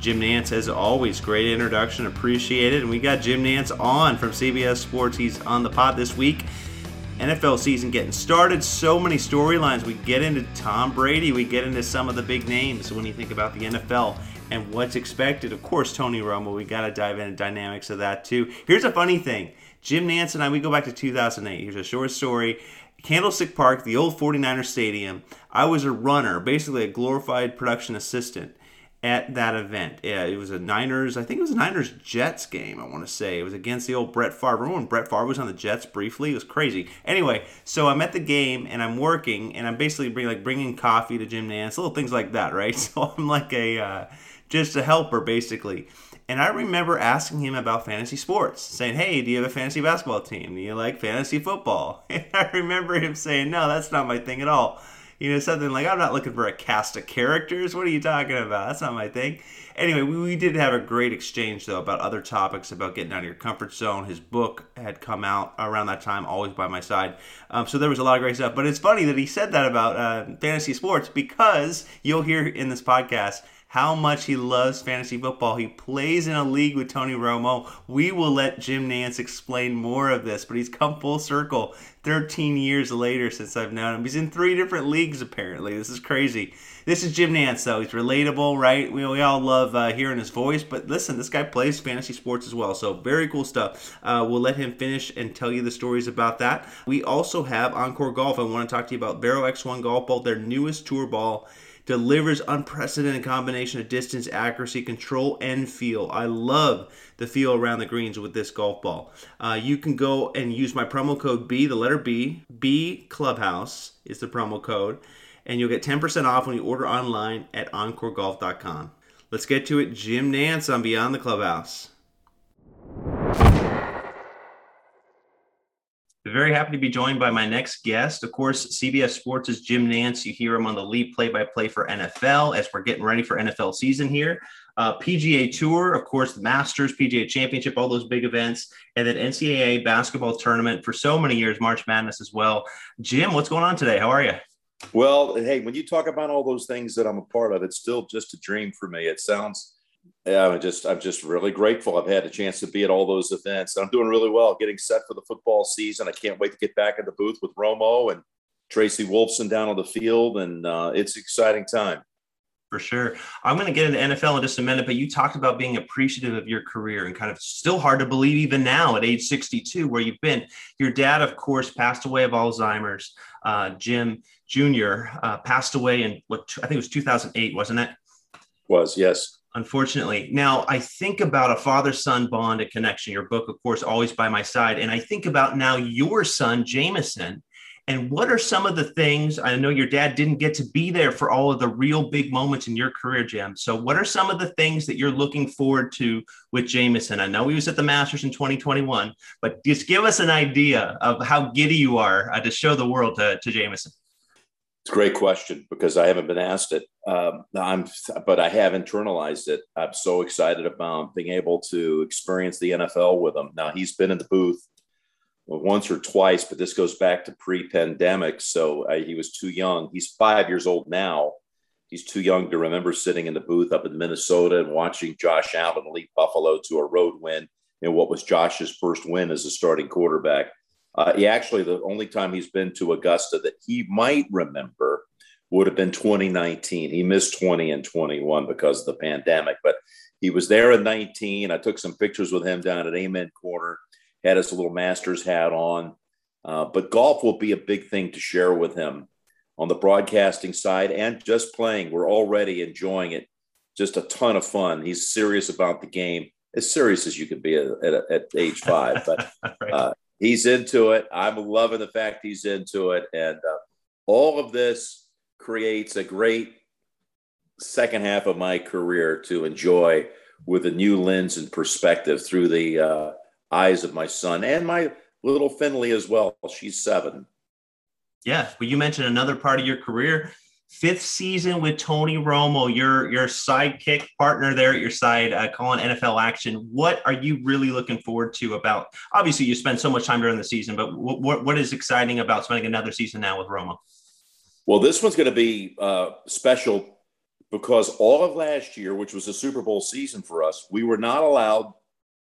Jim Nantz, as always, great introduction, appreciated. And we got Jim Nantz on from CBS Sports. He's on the pod this week. NFL season getting started. So many storylines. We get into Tom Brady. We get into some of the big names when you think about the NFL and what's expected. Of course, Tony Romo. We got to dive into dynamics of that too. Here's a funny thing. Jim Nantz and I, we go back to 2008. Here's a short story. Candlestick Park, the old 49er stadium. I was a runner, basically a glorified production assistant at that event. Yeah, it was a Niners, I think it was a Niners Jets game, I want to say. It was against the old Brett Favre. Remember when Brett Favre was on the Jets briefly? It was crazy. Anyway, so I'm at the game and I'm working and I'm basically bring, like bringing coffee to Jim Nantz, little things like that, right? So I'm like a uh, just a helper basically. And I remember asking him about fantasy sports, saying, Hey, do you have a fantasy basketball team? Do you like fantasy football? And I remember him saying, No, that's not my thing at all. You know, something like, I'm not looking for a cast of characters. What are you talking about? That's not my thing. Anyway, we, we did have a great exchange, though, about other topics, about getting out of your comfort zone. His book had come out around that time, always by my side. Um, so there was a lot of great stuff. But it's funny that he said that about uh, fantasy sports because you'll hear in this podcast how much he loves fantasy football. He plays in a league with Tony Romo. We will let Jim Nantz explain more of this, but he's come full circle 13 years later since I've known him. He's in three different leagues, apparently. This is crazy. This is Jim Nantz, though. He's relatable, right? We, we all love uh, hearing his voice, but listen, this guy plays fantasy sports as well, so very cool stuff. Uh, we'll let him finish and tell you the stories about that. We also have OnCore Golf. I want to talk to you about Vero X1 Golf Ball, their newest tour ball delivers unprecedented combination of distance, accuracy, control, and feel. I love the feel around the greens with this golf ball. Uh, you can go and use my promo code B, the letter B, B Clubhouse is the promo code, and you'll get 10% off when you order online at OnCoreGolf.com. Let's get to it. Jim Nantz on Beyond the Clubhouse. Very happy to be joined by my next guest. Of course, CBS Sports' is Jim Nantz. You hear him on the lead play by play for NFL as we're getting ready for NFL season here. Uh, PGA Tour, of course, the Masters, PGA Championship, all those big events, and then NCAA basketball tournament for so many years, March Madness as well. Jim, what's going on today? How are you? Well, hey, when you talk about all those things that I'm a part of, it's still just a dream for me. It sounds yeah, I'm just I'm just really grateful. I've had a chance to be at all those events. I'm doing really well, getting set for the football season. I can't wait to get back in the booth with Romo and Tracy Wolfson down on the field, and uh, it's an exciting time. For sure. I'm going to get into NFL in just a minute, but you talked about being appreciative of your career and kind of still hard to believe even now at age 62 where you've been. Your dad, of course, passed away of Alzheimer's. Uh, Jim Jr. Uh, passed away in what I think it was 2008, wasn't it? Was yes unfortunately. Now, I think about a father son bond, a connection, your book, of course, always by my side. And I think about now your son, Jameson. And what are some of the things? I know your dad didn't get to be there for all of the real big moments in your career, Jim. So, what are some of the things that you're looking forward to with Jameson? I know he was at the Masters in 2021, but just give us an idea of how giddy you are uh, to show the world to, to Jameson. A great question because I haven't been asked it. Um, I'm, but I have internalized it. I'm so excited about being able to experience the NFL with him. Now he's been in the booth once or twice, but this goes back to pre-pandemic. So uh, he was too young. He's five years old now. He's too young to remember sitting in the booth up in Minnesota and watching Josh Allen lead Buffalo to a road win in what was Josh's first win as a starting quarterback. Uh, he actually, the only time he's been to Augusta that he might remember would have been 2019. He missed 20 and 21 because of the pandemic, but he was there in 19. I took some pictures with him down at Amen Corner, had his little master's hat on. Uh, but golf will be a big thing to share with him on the broadcasting side and just playing. We're already enjoying it. Just a ton of fun. He's serious about the game, as serious as you can be at, at, at age five. But right. uh, He's into it. I'm loving the fact he's into it. And uh, all of this creates a great second half of my career to enjoy with a new lens and perspective through the uh, eyes of my son and my little Finley as well. She's seven. Yeah, but you mentioned another part of your career, fifth season with Tony Romo, your your sidekick partner there at your side, uh, calling NFL action. What are you really looking forward to about? Obviously, you spend so much time during the season, but what what, is exciting about spending another season now with Romo? Well, this one's going to be uh, special because all of last year, which was a Super Bowl season for us, we were not allowed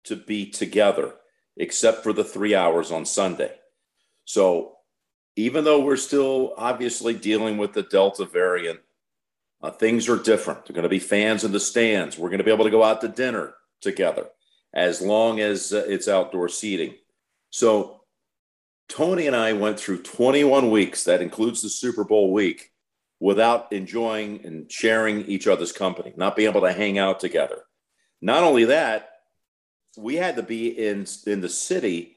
to be together except for the three hours on Sunday. So even though we're still obviously dealing with the Delta variant, uh, things are different. There are going to be fans in the stands. We're going to be able to go out to dinner together as long as uh, it's outdoor seating. So Tony and I went through 21 weeks, that includes the Super Bowl week, without enjoying and sharing each other's company, not being able to hang out together. Not only that, we had to be in in the city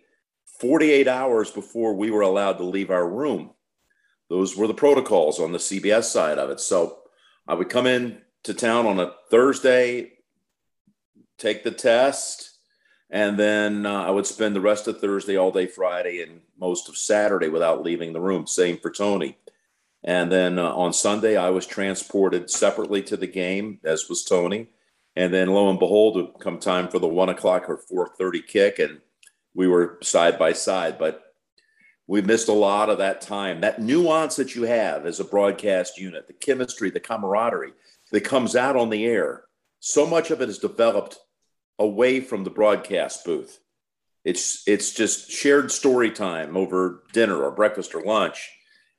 48 hours before we were allowed to leave our room. Those were the protocols on the CBS side of it. So I would come in to town on a Thursday, take the test, and then uh, I would spend the rest of Thursday, all day Friday, and most of Saturday without leaving the room. Same for Tony. And then uh, on Sunday, I was transported separately to the game, as was Tony. And then lo and behold, it come time for the one o'clock or four thirty kick, and we were side by side. But we missed a lot of that time, that nuance that you have as a broadcast unit, the chemistry, the camaraderie that comes out on the air. So much of it is developed away from the broadcast booth. It's it's just shared story time over dinner or breakfast or lunch,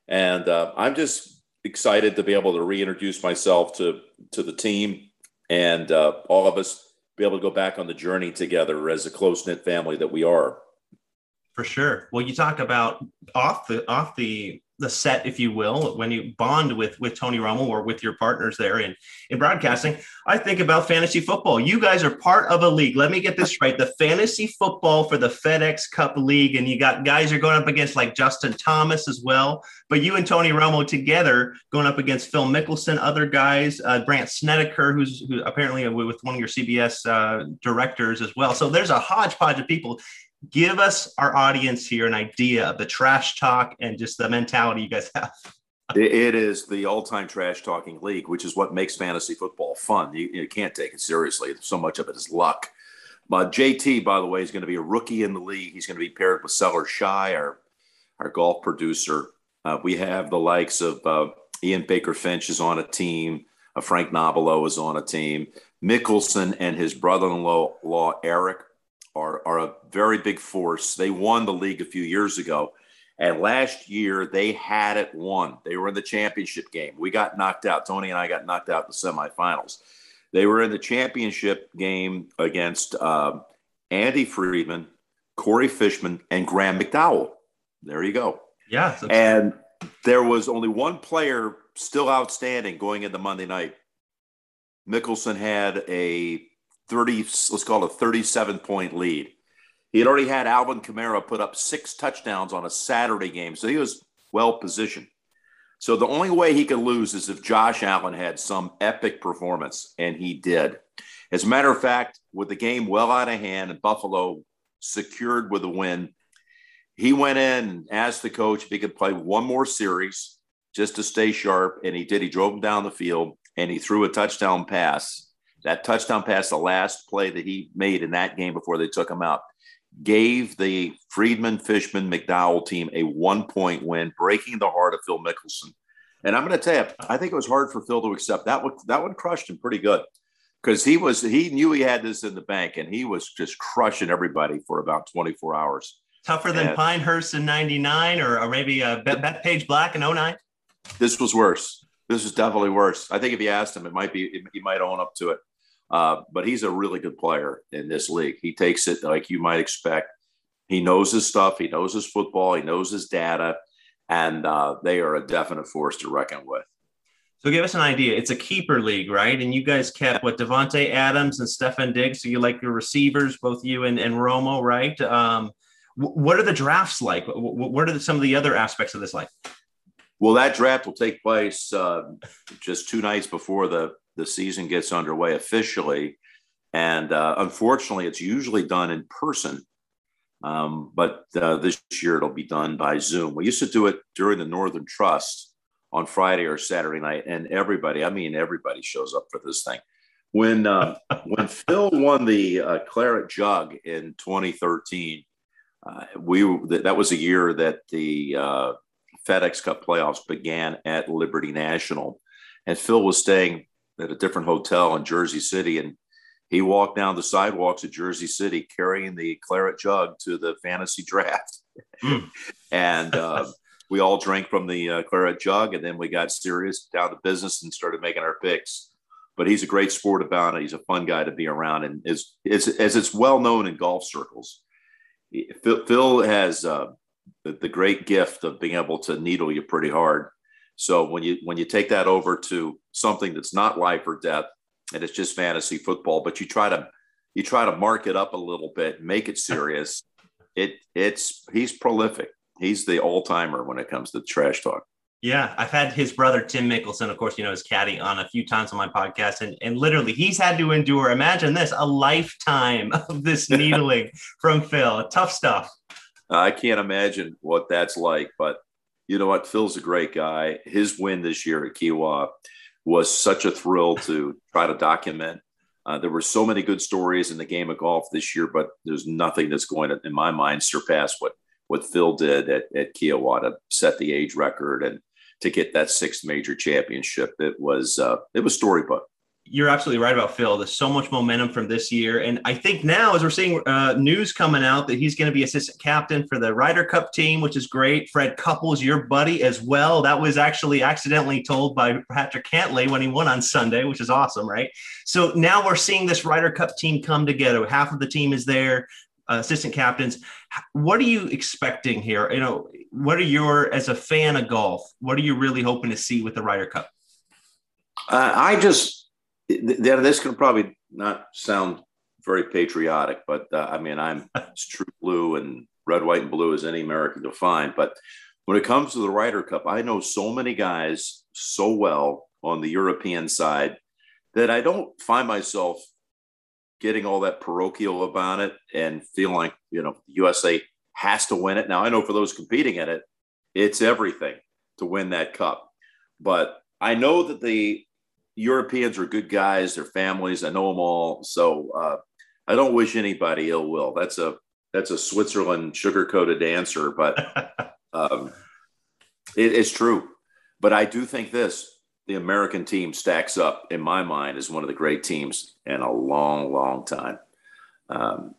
and uh, I'm just excited to be able to reintroduce myself to to the team and uh, all of us be able to go back on the journey together as a close knit family that we are. For sure. Well, you talk about off the off the the set, if you will, when you bond with with Tony Romo or with your partners there in in broadcasting. I think about fantasy football. You guys are part of a league. Let me get this right: the fantasy football for the FedEx Cup League, and you got guys are going up against like Justin Thomas as well. But you and Tony Romo together going up against Phil Mickelson, other guys, uh, Brandt Snedeker, who's who apparently with one of your CBS uh, directors as well. So there's a hodgepodge of people give us our audience here an idea of the trash talk and just the mentality you guys have. it is the all-time trash talking league, which is what makes fantasy football fun. You, you can't take it seriously. So much of it is luck. But JT, by the way, is going to be a rookie in the league. He's going to be paired with Sellers Shy, our, our golf producer. Uh, we have the likes of uh, Ian Baker Finch is on a team. Uh, Frank Nobilo is on a team. Mickelson and his brother-in-law Eric are, are a very big force. They won the league a few years ago. And last year they had it won. They were in the championship game. We got knocked out. Tony and I got knocked out in the semifinals. They were in the championship game against uh, Andy Friedman, Corey Fishman, and Graham McDowell. There you go. Yeah. And there was only one player still outstanding going into Monday night. Mickelson had a 30, let's call it a 37 point lead. He had already had Alvin Kamara put up six touchdowns on a Saturday game, so he was well positioned. So the only way he could lose is if Josh Allen had some epic performance, and he did. As a matter of fact, with the game well out of hand and Buffalo secured with a win, he went in and asked the coach if he could play one more series just to stay sharp, and he did. He drove him down the field and he threw a touchdown pass that touchdown pass, the last play that he made in that game before they took him out, gave the Friedman, Fishman, McDowell team a one point win, breaking the heart of Phil Mickelson. And I'm going to tell you, I think it was hard for Phil to accept that one. That one crushed him pretty good because he was he knew he had this in the bank and he was just crushing everybody for about 24 hours. Tougher than and Pinehurst in '99 or, maybe uh, Bethpage Black in 09? This was worse. This is definitely worse. I think if you asked him, it might be he might own up to it. Uh, but he's a really good player in this league. He takes it like you might expect. He knows his stuff. He knows his football. He knows his data, and uh, they are a definite force to reckon with. So give us an idea. It's a keeper league, right? And you guys kept what Davante Adams and Stefon Diggs. So you like your receivers, both you and, and Romo, right? Um, what are the drafts like? What are the, some of the other aspects of this like? Well, that draft will take place uh, just two nights before the, the season gets underway officially. And uh, unfortunately, it's usually done in person. Um, but uh, this year it'll be done by Zoom. We used to do it during the Northern Trust on Friday or Saturday night, and everybody, I mean, everybody shows up for this thing. When uh, when Phil won the uh, Claret Jug in 2013, uh, we that was a year that the uh, FedEx Cup playoffs began at Liberty National, and Phil was staying at a different hotel in Jersey City, and he walked down the sidewalks of Jersey City carrying the claret jug to the fantasy draft, mm. and uh, we all drank from the uh, claret jug, and then we got serious down to business and started making our picks. But he's a great sport about it. He's a fun guy to be around, and is, is as it's well known in golf circles. Phil, Phil has uh, the, the great gift of being able to needle you pretty hard. So when you when you take that over to something that's not life or death, and it's just fantasy football, but you try to you try to mark it up a little bit, make it serious. it it's he's prolific. He's the all timer when it comes to trash talk. Yeah, I've had his brother Tim Mickelson, of course, you know, his caddy on a few times on my podcast, and and literally he's had to endure. Imagine this: a lifetime of this needling from Phil. Tough stuff. I can't imagine what that's like, but you know what? Phil's a great guy. His win this year at Kiawah was such a thrill to try to document. Uh, there were so many good stories in the game of golf this year, but there's nothing that's going to, in my mind, surpass what what Phil did at, at Kiawah to set the age record and to get that sixth major championship. It was uh, it was storybook you're absolutely right about Phil. There's so much momentum from this year. And I think now, as we're seeing uh, news coming out that he's going to be assistant captain for the Ryder Cup team, which is great. Fred Couples, your buddy as well. That was actually accidentally told by Patrick Cantlay when he won on Sunday, which is awesome, right? So now we're seeing this Ryder Cup team come together. Half of the team is there, uh, assistant captains. What are you expecting here? You know, what are your, as a fan of golf, what are you really hoping to see with the Ryder Cup? Uh, I just, this can probably not sound very patriotic, but uh, I mean, I'm as true blue and red, white, and blue as any American to find. But when it comes to the Ryder Cup, I know so many guys so well on the European side that I don't find myself getting all that parochial about it and feeling like, you know, USA has to win it. Now, I know for those competing in it, it's everything to win that cup. But I know that the Europeans are good guys, their families. I know them all, so uh, I don't wish anybody ill will. That's a that's a Switzerland sugar coated answer, but um, it, it's true. But I do think this: the American team stacks up in my mind as one of the great teams in a long, long time. Um,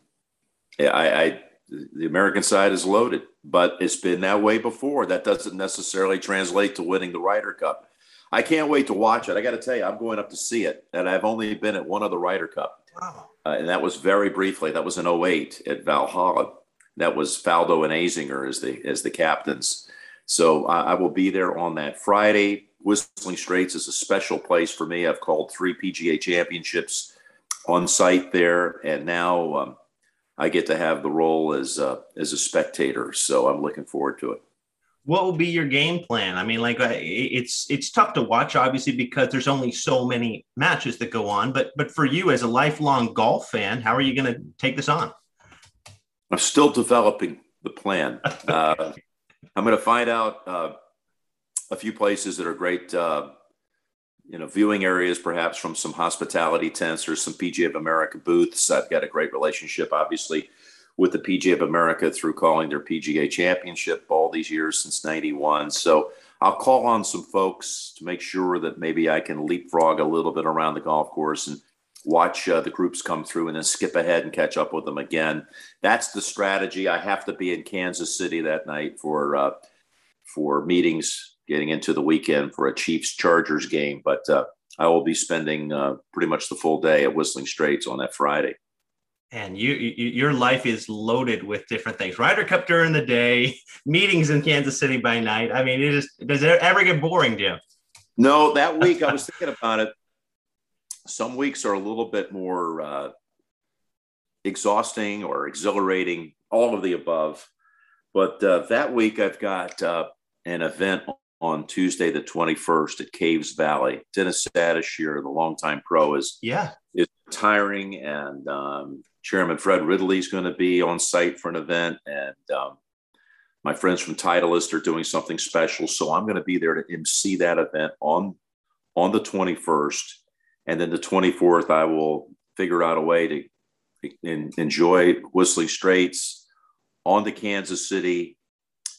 I, I the American side is loaded, but it's been that way before. That doesn't necessarily translate to winning the Ryder Cup. I can't wait to watch it. I got to tell you, I'm going up to see it, and I've only been at one other Ryder Cup, wow. uh, and that was very briefly. That was in 08 at Valhalla. That was Faldo and Azinger as the as the captains. So uh, I will be there on that Friday. Whistling Straits is a special place for me. I've called three PGA championships on site there, and now um, I get to have the role as uh, as a spectator. So I'm looking forward to it what will be your game plan? I mean, like uh, it's it's tough to watch, obviously, because there's only so many matches that go on. But but for you as a lifelong golf fan, how are you going to take this on? I'm still developing the plan. uh, I'm going to find out uh, a few places that are great, uh, you know, viewing areas, perhaps from some hospitality tents or some PGA of America booths. I've got a great relationship, obviously with the PGA of America through calling their PGA championship all these years since 91. So I'll call on some folks to make sure that maybe I can leapfrog a little bit around the golf course and watch uh, the groups come through and then skip ahead and catch up with them again. That's the strategy. I have to be in Kansas City that night for uh, for meetings getting into the weekend for a Chiefs Chargers game, but uh, I will be spending uh, pretty much the full day at Whistling Straits on that Friday and you, you, your life is loaded with different things. Ryder Cup during the day, meetings in Kansas City by night. I mean, it is does it ever get boring, Jim? No, that week I was thinking about it. Some weeks are a little bit more uh, exhausting or exhilarating, all of the above. But uh, that week, I've got uh, an event on Tuesday, the 21st at Caves Valley. Dennis Satyshur, the longtime pro, is yeah is retiring, and um, Chairman Fred Ridley is going to be on site for an event, and um, my friends from Titleist are doing something special. So I'm going to be there to MC that event on on the 21st, and then the 24th, I will figure out a way to in, enjoy Whistling Straits on the Kansas City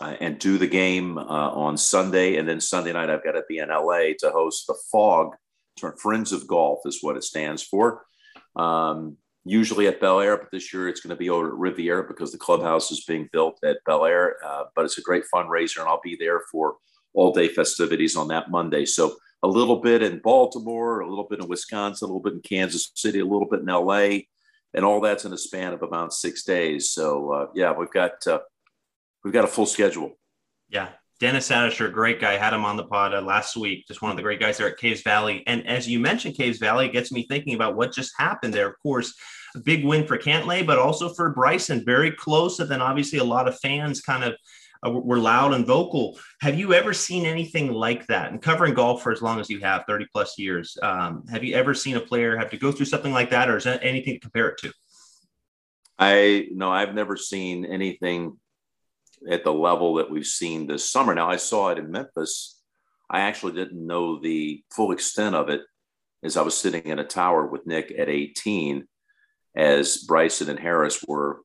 and do the game uh, on Sunday. And then Sunday night, I've got to be in LA to host the FOG, Friends of Golf is what it stands for. Um, usually at Bel Air, but this year it's going to be over at Riviera because the clubhouse is being built at Bel Air. Uh, but it's a great fundraiser, and I'll be there for all day festivities on that Monday. So a little bit in Baltimore, a little bit in Wisconsin, a little bit in Kansas City, a little bit in LA, and all that's in a span of about six days. So uh, yeah, we've got uh, we've got a full schedule. Yeah. Dennis Satyshur, great guy. Had him on the pod uh, last week. Just one of the great guys there at Caves Valley. And as you mentioned, Caves Valley gets me thinking about what just happened there. Of course, a big win for Cantlay, but also for Bryson. Very close. And then obviously a lot of fans kind of uh, were loud and vocal. Have you ever seen anything like that? And covering golf for as long as you have, 30 plus years, um, have you ever seen a player have to go through something like that, or is that anything to compare it to? I no, I've never seen anything at the level that we've seen this summer. Now, I saw it in Memphis. I actually didn't know the full extent of it as I was sitting in a tower with Nick at 18, as Bryson and Harris were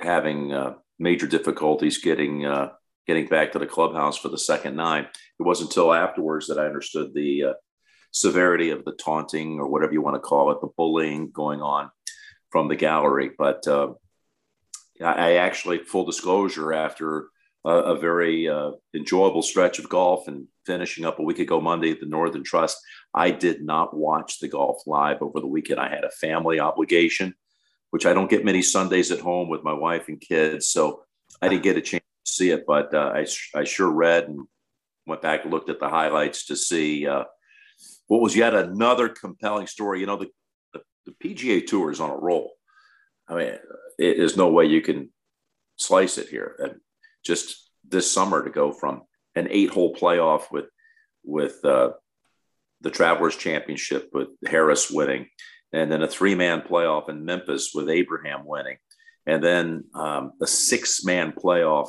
having uh, major difficulties getting uh, getting back to the clubhouse for the second nine. It wasn't until afterwards that I understood the uh, severity of the taunting or whatever you want to call it, the bullying going on from the gallery. But uh, I actually, full disclosure, after a, a very uh, enjoyable stretch of golf and finishing up a week ago Monday at the Northern Trust, I did not watch the golf live over the weekend. I had a family obligation, which I don't get many Sundays at home with my wife and kids. So I didn't get a chance to see it, but uh, I, I sure read and went back and looked at the highlights to see uh, what was yet another compelling story. You know, the, the, the PGA Tour is on a roll. I mean, it, there's no way you can slice it here. And just this summer to go from an eight-hole playoff with with uh, the Travelers Championship with Harris winning, and then a three-man playoff in Memphis with Abraham winning, and then um, a six-man playoff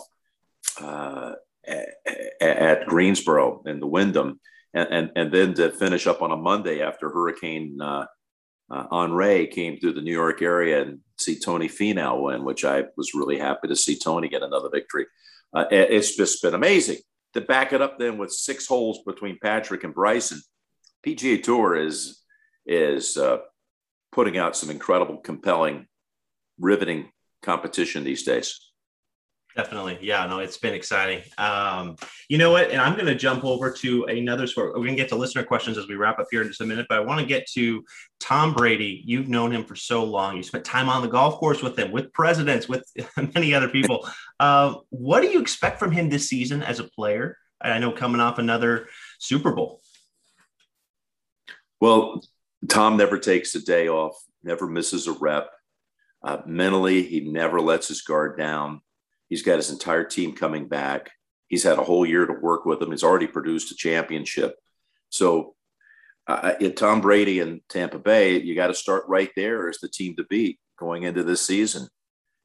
uh, at, at, Greensboro in the Wyndham, and, and, and then to finish up on a Monday after Hurricane uh, uh, Henri came through the New York area and see Tony Finau win, which I was really happy to see Tony get another victory. Uh, it's just been amazing. To back it up then with six holes between Patrick and Bryson, PGA Tour is is uh, putting out some incredible, compelling, riveting competition these days. Definitely. Yeah, no, it's been exciting. Um, you know what? And I'm going to jump over to another sport. We're going to get to listener questions as we wrap up here in just a minute, but I want to get to Tom Brady. You've known him for so long. You spent time on the golf course with him, with presidents, with many other people. Uh, what do you expect from him this season as a player? I know coming off another Super Bowl. Well, Tom never takes a day off, never misses a rep. Uh, mentally, he never lets his guard down He's got his entire team coming back. He's had a whole year to work with them. He's already produced a championship. So, uh, at Tom Brady and Tampa Bay, you got to start right there as the team to beat going into this season.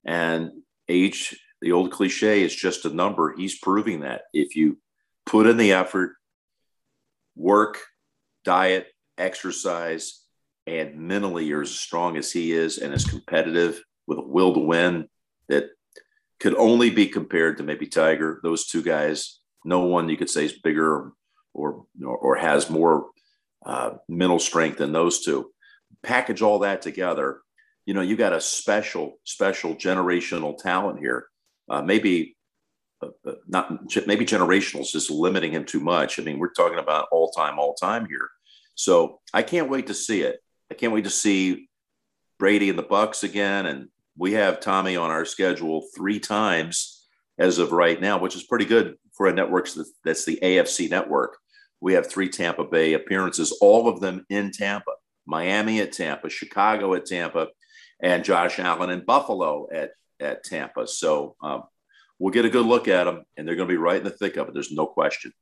And age, the old cliche, is just a number. He's proving that if you put in the effort, work, diet, exercise, and mentally you're as strong as he is and as competitive with a will to win that could only be compared to maybe Tiger. Those two guys, no one you could say is bigger or or, or has more uh, mental strength than those two. Package all that together, you know, you got a special, special generational talent here. Uh, maybe uh, uh not maybe generational is just limiting him too much. I mean, we're talking about all time, all time here. So I can't wait to see it. I can't wait to see Brady and the Bucks again, and we have Tommy on our schedule three times as of right now, which is pretty good for a network that's the AFC network. We have three Tampa Bay appearances, all of them in Tampa, Miami at Tampa, Chicago at Tampa, and Josh Allen in Buffalo at at Tampa. So um, we'll get a good look at them, and they're going to be right in the thick of it. There's no question.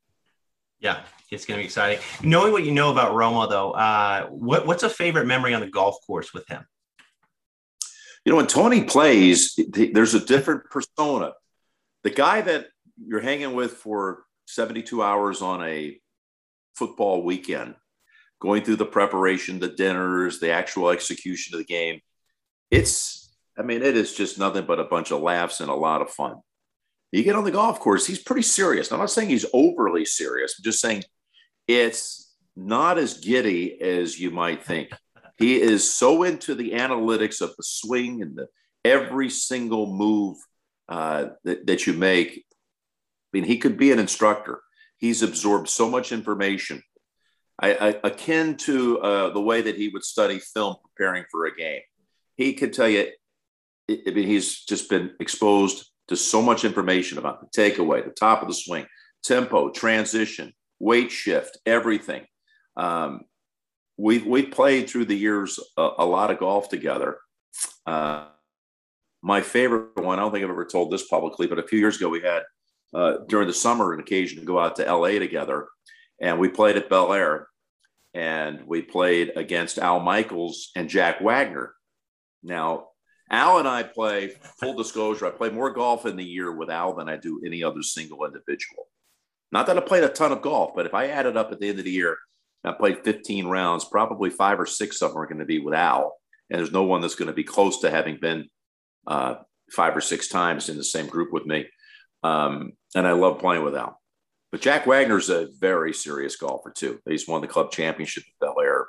Yeah, it's going to be exciting. Knowing what you know about Romo, though, uh, what, what's a favorite memory on the golf course with him? You know, when Tony plays, there's a different persona. The guy that you're hanging with for 72 hours on a football weekend, going through the preparation, the dinners, the actual execution of the game, it's, I mean, it is just nothing but a bunch of laughs and a lot of fun. You get on the golf course, he's pretty serious. I'm not saying he's overly serious. I'm just saying it's not as giddy as you might think. He is so into the analytics of the swing and the every single move uh, that, that you make. I mean, he could be an instructor. He's absorbed so much information, I, I, akin to uh, the way that he would study film preparing for a game. He could tell you. I mean, he's just been exposed to so much information about the takeaway, the top of the swing, tempo, transition, weight shift, everything. Um, we've we played through the years a, a lot of golf together. Uh, my favorite one, I don't think I've ever told this publicly, but a few years ago we had uh, during the summer an occasion to go out to LA together, and we played at Bel Air, and we played against Al Michaels and Jack Wagner. Now Al and I play, full disclosure, I play more golf in the year with Al than I do any other single individual. Not that I played a ton of golf, but if I added up at the end of the year, I played 15 rounds, probably five or six of them are going to be with Al. And there's no one that's going to be close to having been uh, five or six times in the same group with me. Um, and I love playing with Al. But Jack Wagner's a very serious golfer, too. He's won the club championship at Bel Air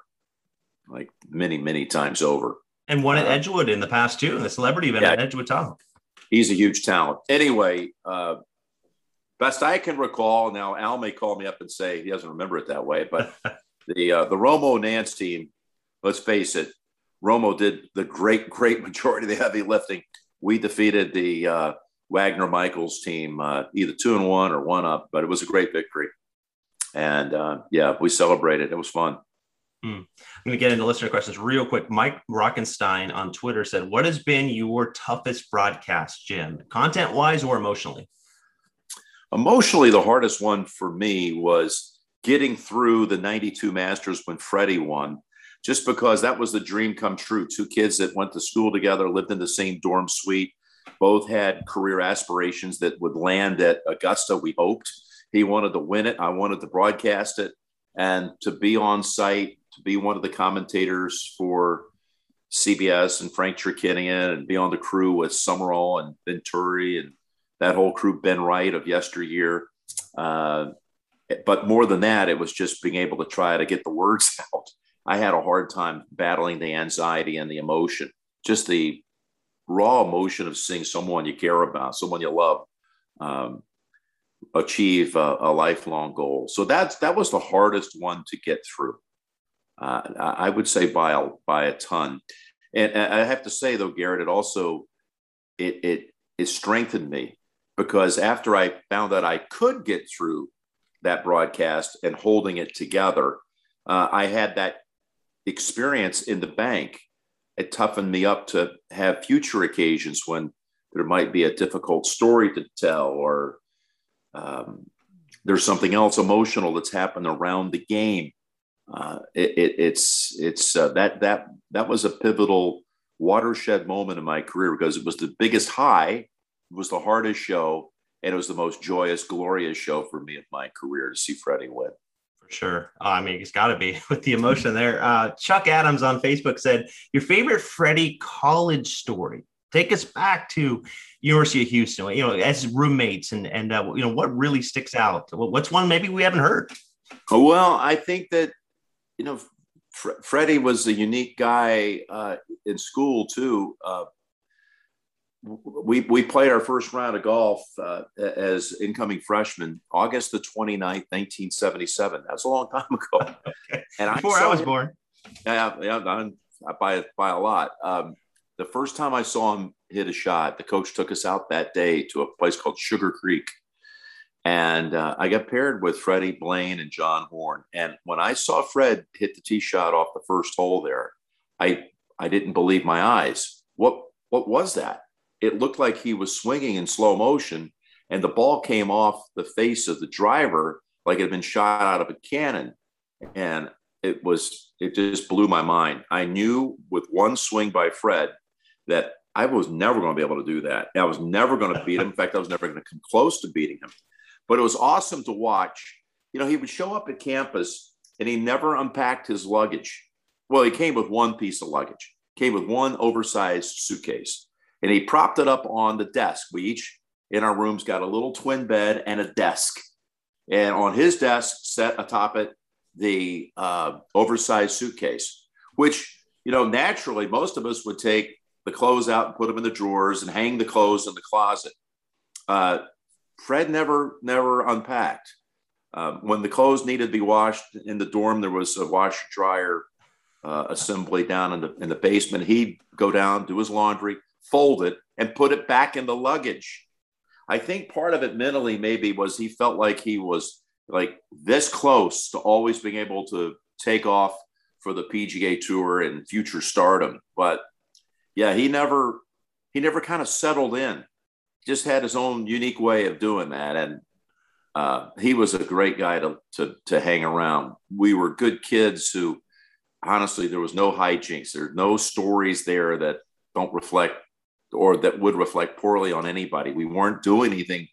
like many, many times over and won at uh, Edgewood in the past too, the celebrity event yeah, at Edgewood Town. He's a huge talent. Anyway, uh, best I can recall. Now Al may call me up and say he doesn't remember it that way, but the uh, the Romo Nantz team. Let's face it, Romo did the great great majority of the heavy lifting. We defeated the uh, Wagner Michaels team, uh, either two and one or one up, but it was a great victory. And uh, yeah, we celebrated. It was fun. Hmm. I'm going to get into listener questions real quick. Mike Rockenstein on Twitter said, What has been your toughest broadcast, Jim, content wise or emotionally? Emotionally, the hardest one for me was getting through the 92 Masters when Freddie won, just because that was the dream come true. Two kids that went to school together, lived in the same dorm suite, both had career aspirations that would land at Augusta, we hoped. He wanted to win it. I wanted to broadcast it. And to be on site to be one of the commentators for CBS and Frank Chirkinian and be on the crew with Summerall and Venturi and that whole crew, Ben Wright of yesteryear. Uh, but more than that, it was just being able to try to get the words out. I had a hard time battling the anxiety and the emotion, just the raw emotion of seeing someone you care about, someone you love, um, achieve a, a, lifelong goal. So that's that was the hardest one to get through. Uh, I would say by a, by a ton. And I have to say though, Garrett, it also it it it strengthened me because after I found that I could get through that broadcast and holding it together, uh, I had that experience in the bank. It toughened me up to have future occasions when there might be a difficult story to tell or um, there's something else emotional that's happened around the game uh, it, it, it's it's uh, that that that was a pivotal watershed moment in my career because it was the biggest high, it was the hardest show, and it was the most joyous, glorious show for me of my career to see Freddie win. For sure. Oh, I mean, it's got to be with the emotion there. Uh, Chuck Adams on Facebook said, "Your favorite Freddie college story." Take us back to University of Houston, you know, as roommates, and and uh, you know what really sticks out. What's one maybe we haven't heard? Well, I think that you know, Fr- Freddie was a unique guy uh, in school too. We, we played our first round of golf uh, as incoming freshmen, August the 29th, 1977. That's a long time ago. okay. And Before I, I was him, born. Yeah, yeah, by, by a lot. Um, the first time I saw him hit a shot, the coach took us out that day to a place called Sugar Creek and uh, I got paired with Freddie Blaine and John Horn. And when I saw Fred hit the tee shot off the first hole there, I I didn't believe my eyes. What what was that? It looked like he was swinging in slow motion, and the ball came off the face of the driver like it had been shot out of a cannon. And it was it just blew my mind. I knew with one swing by Fred that I was never going to be able to do that. I was never going to beat him. In fact, I was never going to come close to beating him. But it was awesome to watch. You know, he would show up at campus and he never unpacked his luggage. Well, he came with one piece of luggage, came with one oversized suitcase, and he propped it up on the desk. We each in our rooms got a little twin bed and a desk. And on his desk, set atop it, the uh, oversized suitcase, which, you know, naturally most of us would take the clothes out and put them in the drawers and hang the clothes in the closet. Uh, Fred never, never unpacked. Um, when the clothes needed to be washed in the dorm, there was a washer dryer uh, assembly down in the, in the basement. He'd go down, do his laundry, fold it, and put it back in the luggage. I think part of it mentally maybe was he felt like he was like this close to always being able to take off for the PGA Tour and future stardom. But yeah, he never he never kind of settled in. Just had his own unique way of doing that, and uh, he was a great guy to, to to hang around. We were good kids who, honestly, there was no hijinks. There's no stories there that don't reflect or that would reflect poorly on anybody. We weren't doing anything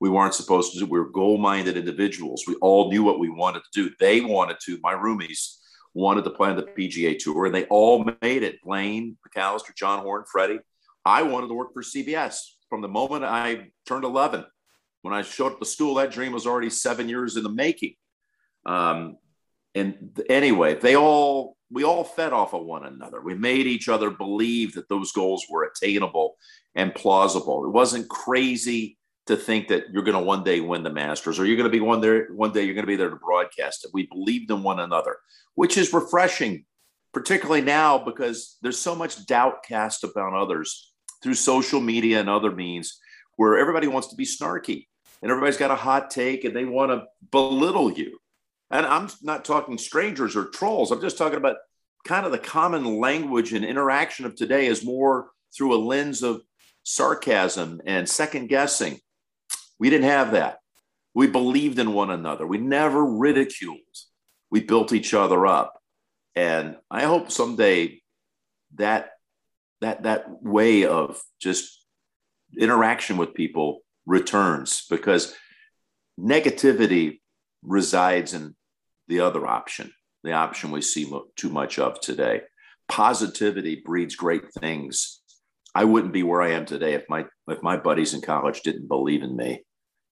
we weren't supposed to do. We were goal minded individuals. We all knew what we wanted to do. They wanted to, my roomies wanted to play on the PGA Tour, and they all made it. Blaine, McCallister, John Horn, Freddie. I wanted to work for CBS from the moment I turned 11. When I showed up to school, that dream was already seven years in the making. Um, and anyway, they all we all fed off of one another. We made each other believe that those goals were attainable and plausible. It wasn't crazy to think that you're going to one day win the Masters or you're going to be one there one day you're going to be there to broadcast it. We believed in one another, which is refreshing, particularly now because there's so much doubt cast about others through social media and other means where everybody wants to be snarky and everybody's got a hot take and they want to belittle you. And I'm not talking strangers or trolls. I'm just talking about kind of the common language and interaction of today is more through a lens of sarcasm and second guessing we didn't have that. We believed in one another. We never ridiculed. We built each other up. And I hope someday that that that way of just interaction with people returns because negativity resides in the other option, the option we see too much of today. Positivity breeds great things. I wouldn't be where I am today if my if my buddies in college didn't believe in me.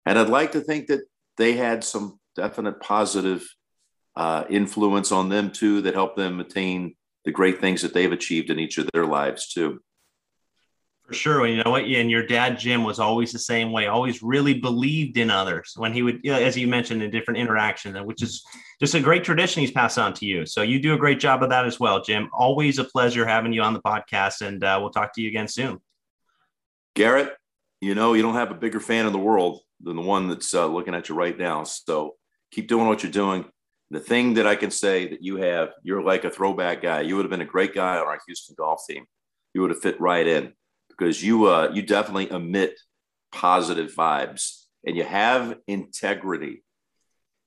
And I'd like to think that they had some definite positive uh, influence on them too that helped them attain the great things that they've achieved in each of their lives too. For sure. You know what? And your dad, Jim, was always the same way, always really believed in others when he would, you know, as you mentioned, in different interactions, which is just a great tradition he's passed on to you. So you do a great job of that as well, Jim. Always a pleasure having you on the podcast. And uh, we'll talk to you again soon. Garrett, you know, you don't have a bigger fan in the world than the one that's uh, looking at you right now. So keep doing what you're doing. The thing that I can say that you have, you're like a throwback guy. You would have been a great guy on our Houston golf team. You would have fit right in because you uh, you definitely emit positive vibes and you have integrity.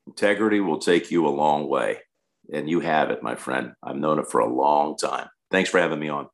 Integrity will take you a long way, and you have it, my friend. I've known it for a long time. Thanks for having me on.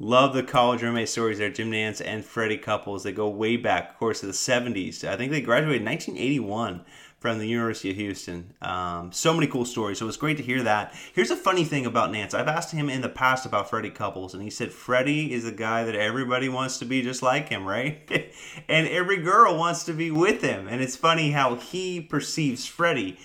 Love the college roommate stories there, Jim Nantz and Freddie Couples. They go way back, of course, to the 70s. I think they graduated in 1981 from the University of Houston. Um, so many cool stories. So it was great to hear that. Here's a funny thing about Nantz. I've asked him in the past about Freddie Couples, and he said Freddie is a guy that everybody wants to be just like him, right? and every girl wants to be with him. And it's funny how he perceives Freddie.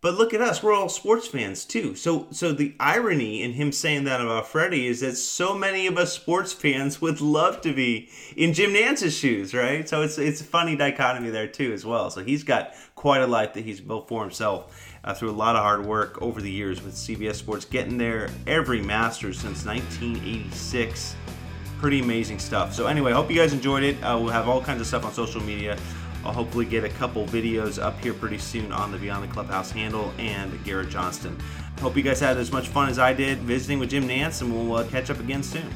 But look at us; we're all sports fans too. So, so the irony in him saying that about Freddie is that so many of us sports fans would love to be in Jim Nantz's shoes, right? So it's it's a funny dichotomy there too, as well. So he's got quite a life that he's built for himself uh, through a lot of hard work over the years with CBS Sports, getting there every Masters since 1986. Pretty amazing stuff. So anyway, hope you guys enjoyed it. Uh, we'll have all kinds of stuff on social media. I'll hopefully get a couple videos up here pretty soon on the Beyond the Clubhouse handle and Garrett Johnston. Hope you guys had as much fun as I did visiting with Jim Nantz, and we'll uh, catch up again soon.